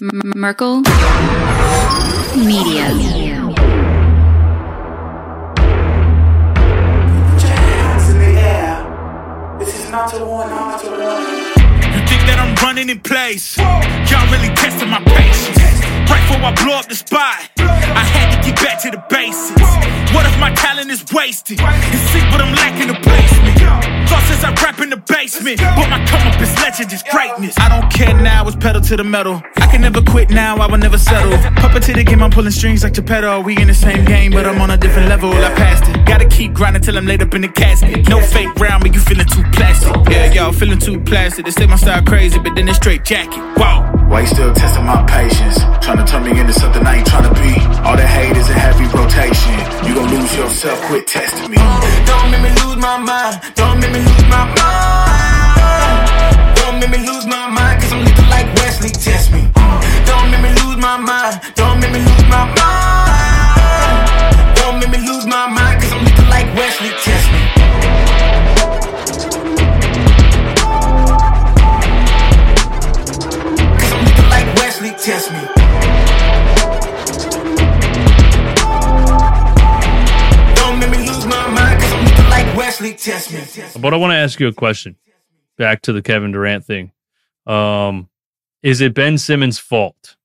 Merkel Media. You think that I'm running in place? Y'all really testing my patience. Right before I blow up the spot, I had to get back to the basics. What if my talent is wasted? And see what I'm lacking the placement. Thought since I rap in the basement, but my come up is legend, is greatness. I don't care now, it's pedal to the metal. I can never quit now, I will never settle. Puppet to the game, I'm pulling strings like Geppetto. We in the same game, but I'm on a different level. I passed it. Gotta keep grinding till I'm laid up in the casket. No fake round, but you feeling too plastic. Yeah, y'all feeling too plastic. They say my style crazy, but then it's straight jacket. Wow. Why you still testing my patience? Trying to turn me into something I ain't trying to be. All that hate is a heavy rotation. You gon' lose yourself, quit testing me. Don't make me lose my mind. Don't make me lose my mind. Don't make me lose my mind, cause I'm looking like Wesley. Test me. Don't make me lose my mind. Don't make me lose my mind. But I want to ask you a question. Back to the Kevin Durant thing. Um, is it Ben Simmons' fault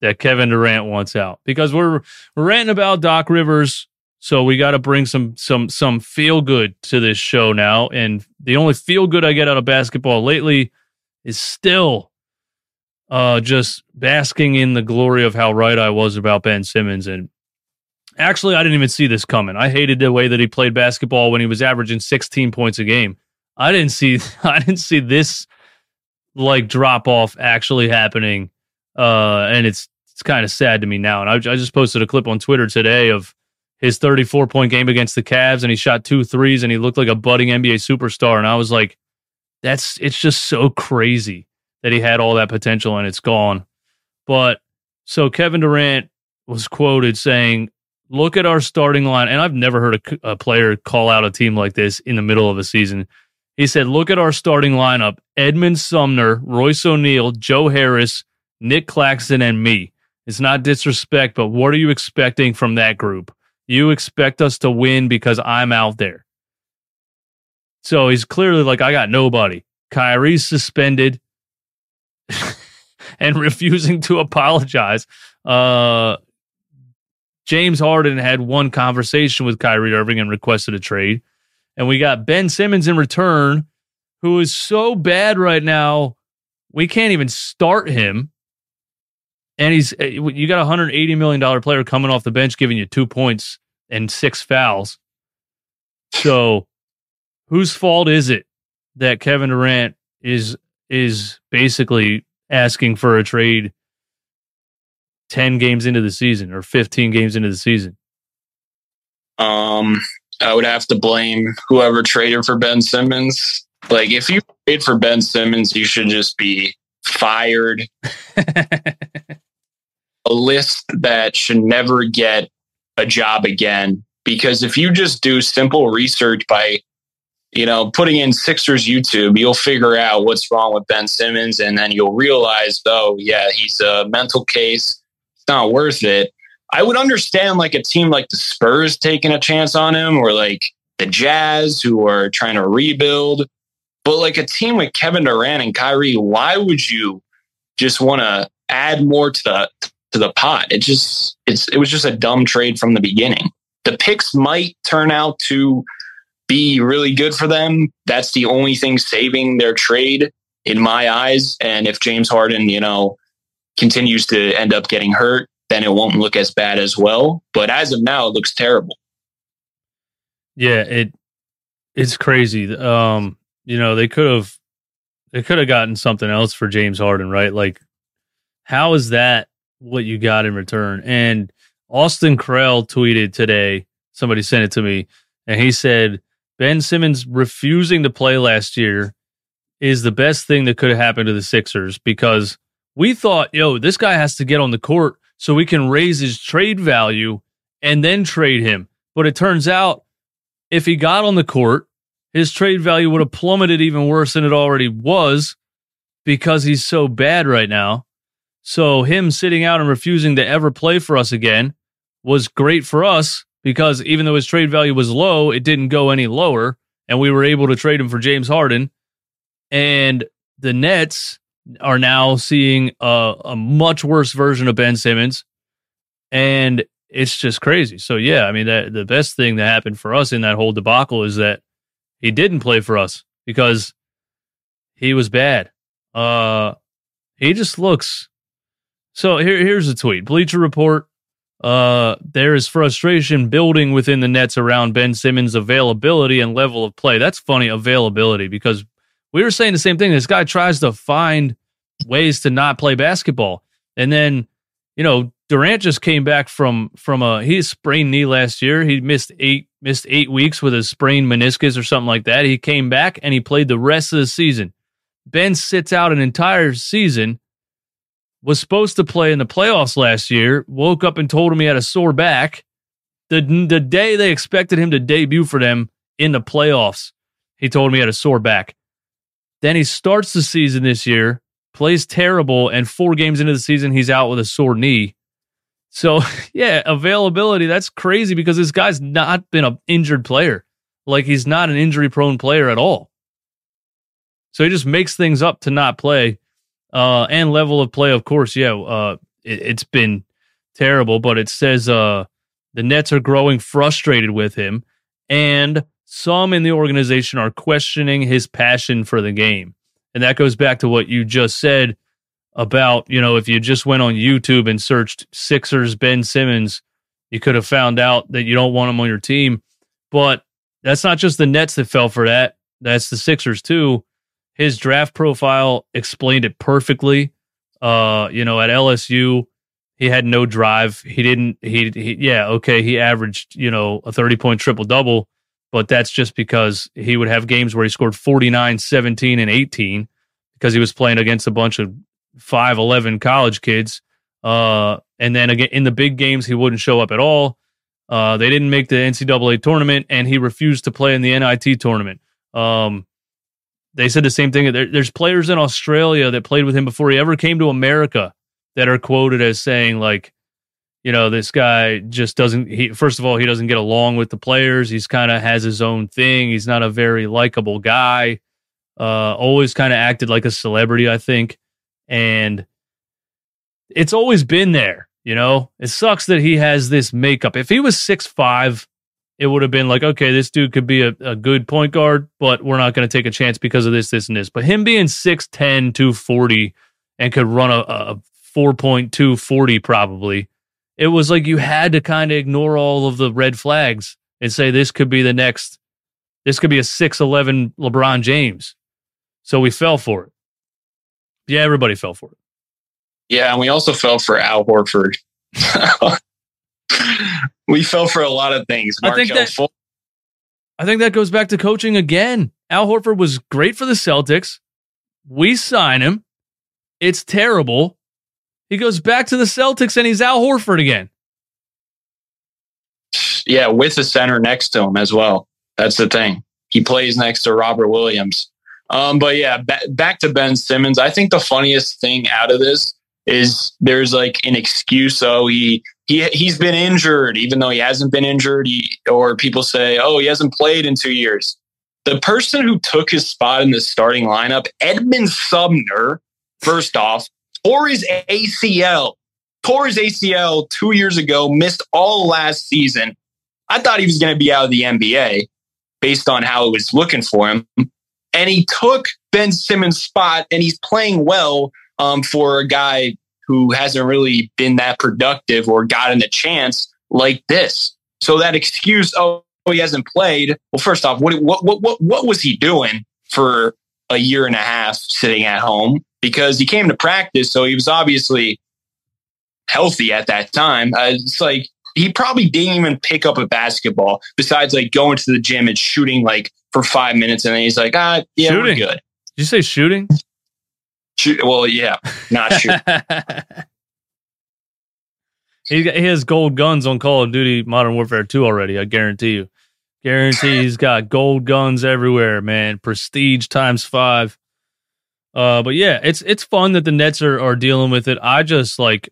that Kevin Durant wants out? Because we're we're ranting about Doc Rivers, so we got to bring some some some feel good to this show now. And the only feel good I get out of basketball lately is still uh just basking in the glory of how right I was about Ben Simmons and Actually, I didn't even see this coming. I hated the way that he played basketball when he was averaging 16 points a game. I didn't see I didn't see this like drop off actually happening. Uh and it's it's kind of sad to me now. And I, I just posted a clip on Twitter today of his 34 point game against the Cavs and he shot two threes and he looked like a budding NBA superstar and I was like that's it's just so crazy that he had all that potential and it's gone. But so Kevin Durant was quoted saying look at our starting line. And I've never heard a, a, player call out a team like this in the middle of a season. He said, look at our starting lineup Edmund Sumner, Royce O'Neale, Joe Harris, Nick Claxton, and me. It's not disrespect, but what are you expecting from that group? You expect us to win because I'm out there. So he's clearly like, I got nobody. Kyrie's suspended and refusing to apologize. Uh, James Harden had one conversation with Kyrie Irving and requested a trade. And we got Ben Simmons in return, who is so bad right now, we can't even start him. And he's eh, you got a hundred eighty million dollar player coming off the bench, giving you two points and six fouls. So, whose fault is it that Kevin Durant is is basically asking for a trade 10 games into the season or 15 games into the season? Um, I would have to blame whoever traded for Ben Simmons. Like, if you trade for Ben Simmons, you should just be fired. a list that should never get a job again. Because if you just do simple research by, you know, putting in Sixers YouTube, you'll figure out what's wrong with Ben Simmons. And then you'll realize, oh, yeah, he's a mental case. Not worth it. I would understand like a team like the Spurs taking a chance on him or like the Jazz who are trying to rebuild. But like a team with Kevin Durant and Kyrie, why would you just want to add more to the to the pot? It just it's it was just a dumb trade from the beginning. The picks might turn out to be really good for them. That's the only thing saving their trade in my eyes. And if James Harden, you know, continues to end up getting hurt, then it won't look as bad as well. But as of now, it looks terrible. Yeah, it it's crazy. Um, you know, they could have they could have gotten something else for James Harden, right? Like, how is that what you got in return? And Austin Krell tweeted today. Somebody sent it to me, and he said Ben Simmons refusing to play last year is the best thing that could have happened to the Sixers because we thought, yo, this guy has to get on the court so we can raise his trade value and then trade him. But it turns out if he got on the court, his trade value would have plummeted even worse than it already was. because he's so bad right now. So him sitting out and refusing to ever play for us again was great for us because even though his trade value was low, it didn't go any lower, and we were able to trade him for James Harden. And the Nets are now seeing a, a much worse version of Ben Simmons, and it's just crazy. So yeah, I mean, that, the best thing that happened for us in that whole debacle is that he didn't play for us because he was bad. Uh, he just looks. So here, here's a tweet. Bleacher Report. Uh, there is frustration building within the Nets around Ben Simmons' availability and level of play. That's funny, availability, because we were saying the same thing. This guy tries to find ways to not play basketball, and then you know Durant just came back from from a he sprained knee last year. He missed eight missed eight weeks with a sprained meniscus or something like that. He came back and he played the rest of the season. Ben sits out an entire season. Was supposed to play in the playoffs last year. Woke up and told him he had a sore back. The the day they expected him to debut for them in the playoffs, he told me he had a sore back. Then he starts the season this year, plays terrible, and four games into the season, he's out with a sore knee so yeah, availability, that's crazy because this guy's not been an injured player. Like he's not an injury prone player at all. So he just makes things up to not play. Uh, and level of play, of course, yeah, uh, it, has been terrible, but it says uh, the Nets are growing frustrated with him, and some in the organization are questioning his passion for the game. And that goes back to what you just said about, you know, if you just went on YouTube and searched Sixers Ben Simmons, you could have found out that you don't want him on your team. But that's not just the Nets that fell for that. That's the Sixers too. His draft profile explained it perfectly. Uh, you know, at LSU, he had no drive. He didn't he, he yeah, okay, he averaged, you know, a 30 point triple double, but that's just because he would have games where he scored 49, 17 and 18 because he was playing against a bunch of five eleven college kids. Uh, and then again in the big games, he wouldn't show up at all. Uh, they didn't make the NCAA tournament, and he refused to play in the NIT tournament. Um, they said the same thing. There, there's players in Australia that played with him before he ever came to America that are quoted as saying like, you know, this guy just doesn't. He first of all, he doesn't get along with the players. He's kind of has his own thing. He's not a very likable guy. Uh, always kind of acted like a celebrity, I think and it's always been there. You know, it sucks that he has this makeup. If he was six five, it would have been like, okay, this dude could be a, a good point guard, but we're not going to take a chance because of this, this, and this. But him being 6'10, 240, and could run a, a 4.2 40 probably, it was like you had to kind of ignore all of the red flags and say this could be the next, this could be a 6'11 LeBron James. So we fell for it. Yeah, everybody fell for it. Yeah, and we also fell for Al Horford. we fell for a lot of things. I think, that, I think that goes back to coaching again. Al Horford was great for the Celtics. We sign him. It's terrible. He goes back to the Celtics and he's Al Horford again. Yeah, with the center next to him as well. That's the thing. He plays next to Robert Williams. Um, but yeah, ba- back to Ben Simmons. I think the funniest thing out of this is there's like an excuse. Oh, he he he's been injured, even though he hasn't been injured. He, or people say, oh, he hasn't played in two years. The person who took his spot in the starting lineup, Edmund Sumner, first off, tore his ACL, tore his ACL two years ago, missed all last season. I thought he was going to be out of the NBA based on how it was looking for him and he took Ben Simmons' spot, and he's playing well um, for a guy who hasn't really been that productive or gotten a chance like this. So that excuse, oh, he hasn't played. Well, first off, what what what what, what was he doing for a year and a half sitting at home? Because he came to practice, so he was obviously healthy at that time. Uh, it's like he probably didn't even pick up a basketball besides like going to the gym and shooting like for five minutes, and then he's like, ah, yeah, shooting. we're good. Did you say shooting? Shoot, well, yeah, not shooting. he, he has gold guns on Call of Duty Modern Warfare 2 already. I guarantee you. Guarantee he's got gold guns everywhere, man. Prestige times five. Uh, but yeah, it's it's fun that the Nets are are dealing with it. I just like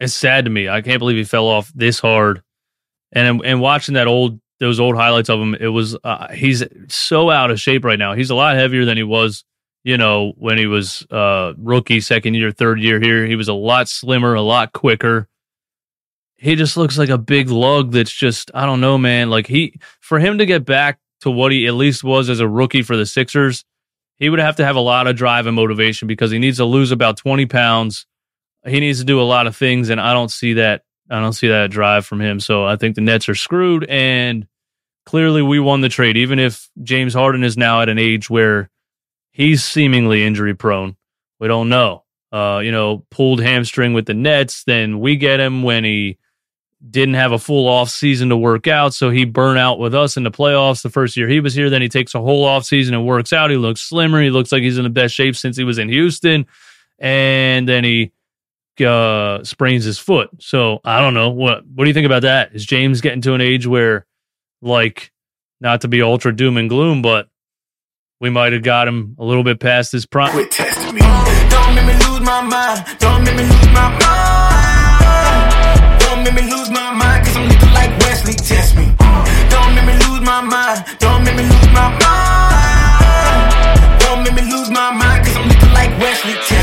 it's sad to me. I can't believe he fell off this hard. And and watching that old those old highlights of him, it was uh, he's so out of shape right now. He's a lot heavier than he was, you know, when he was uh rookie, second year, third year here. He was a lot slimmer, a lot quicker. He just looks like a big lug that's just I don't know, man. Like he for him to get back to what he at least was as a rookie for the Sixers, he would have to have a lot of drive and motivation because he needs to lose about 20 pounds. He needs to do a lot of things, and I don't see that. I don't see that drive from him. So I think the Nets are screwed, and clearly we won the trade. Even if James Harden is now at an age where he's seemingly injury prone, we don't know. Uh, you know, pulled hamstring with the Nets, then we get him when he didn't have a full off season to work out, so he burnt out with us in the playoffs the first year he was here. Then he takes a whole off season and works out. He looks slimmer. He looks like he's in the best shape since he was in Houston, and then he uh, sprains his foot. So I don't know what. What do you think about that? Is James getting to an age where, like, not to be ultra doom and gloom, but we might have got him a little bit past his prime. Don't make me lose my mind. Don't make me lose my mind. Make me lose my mind, cause I'm looking like Wesley. Test me. Don't make me lose my mind. Don't make me lose my mind. Don't make me lose my mind, cause I'm looking like Wesley. Test me.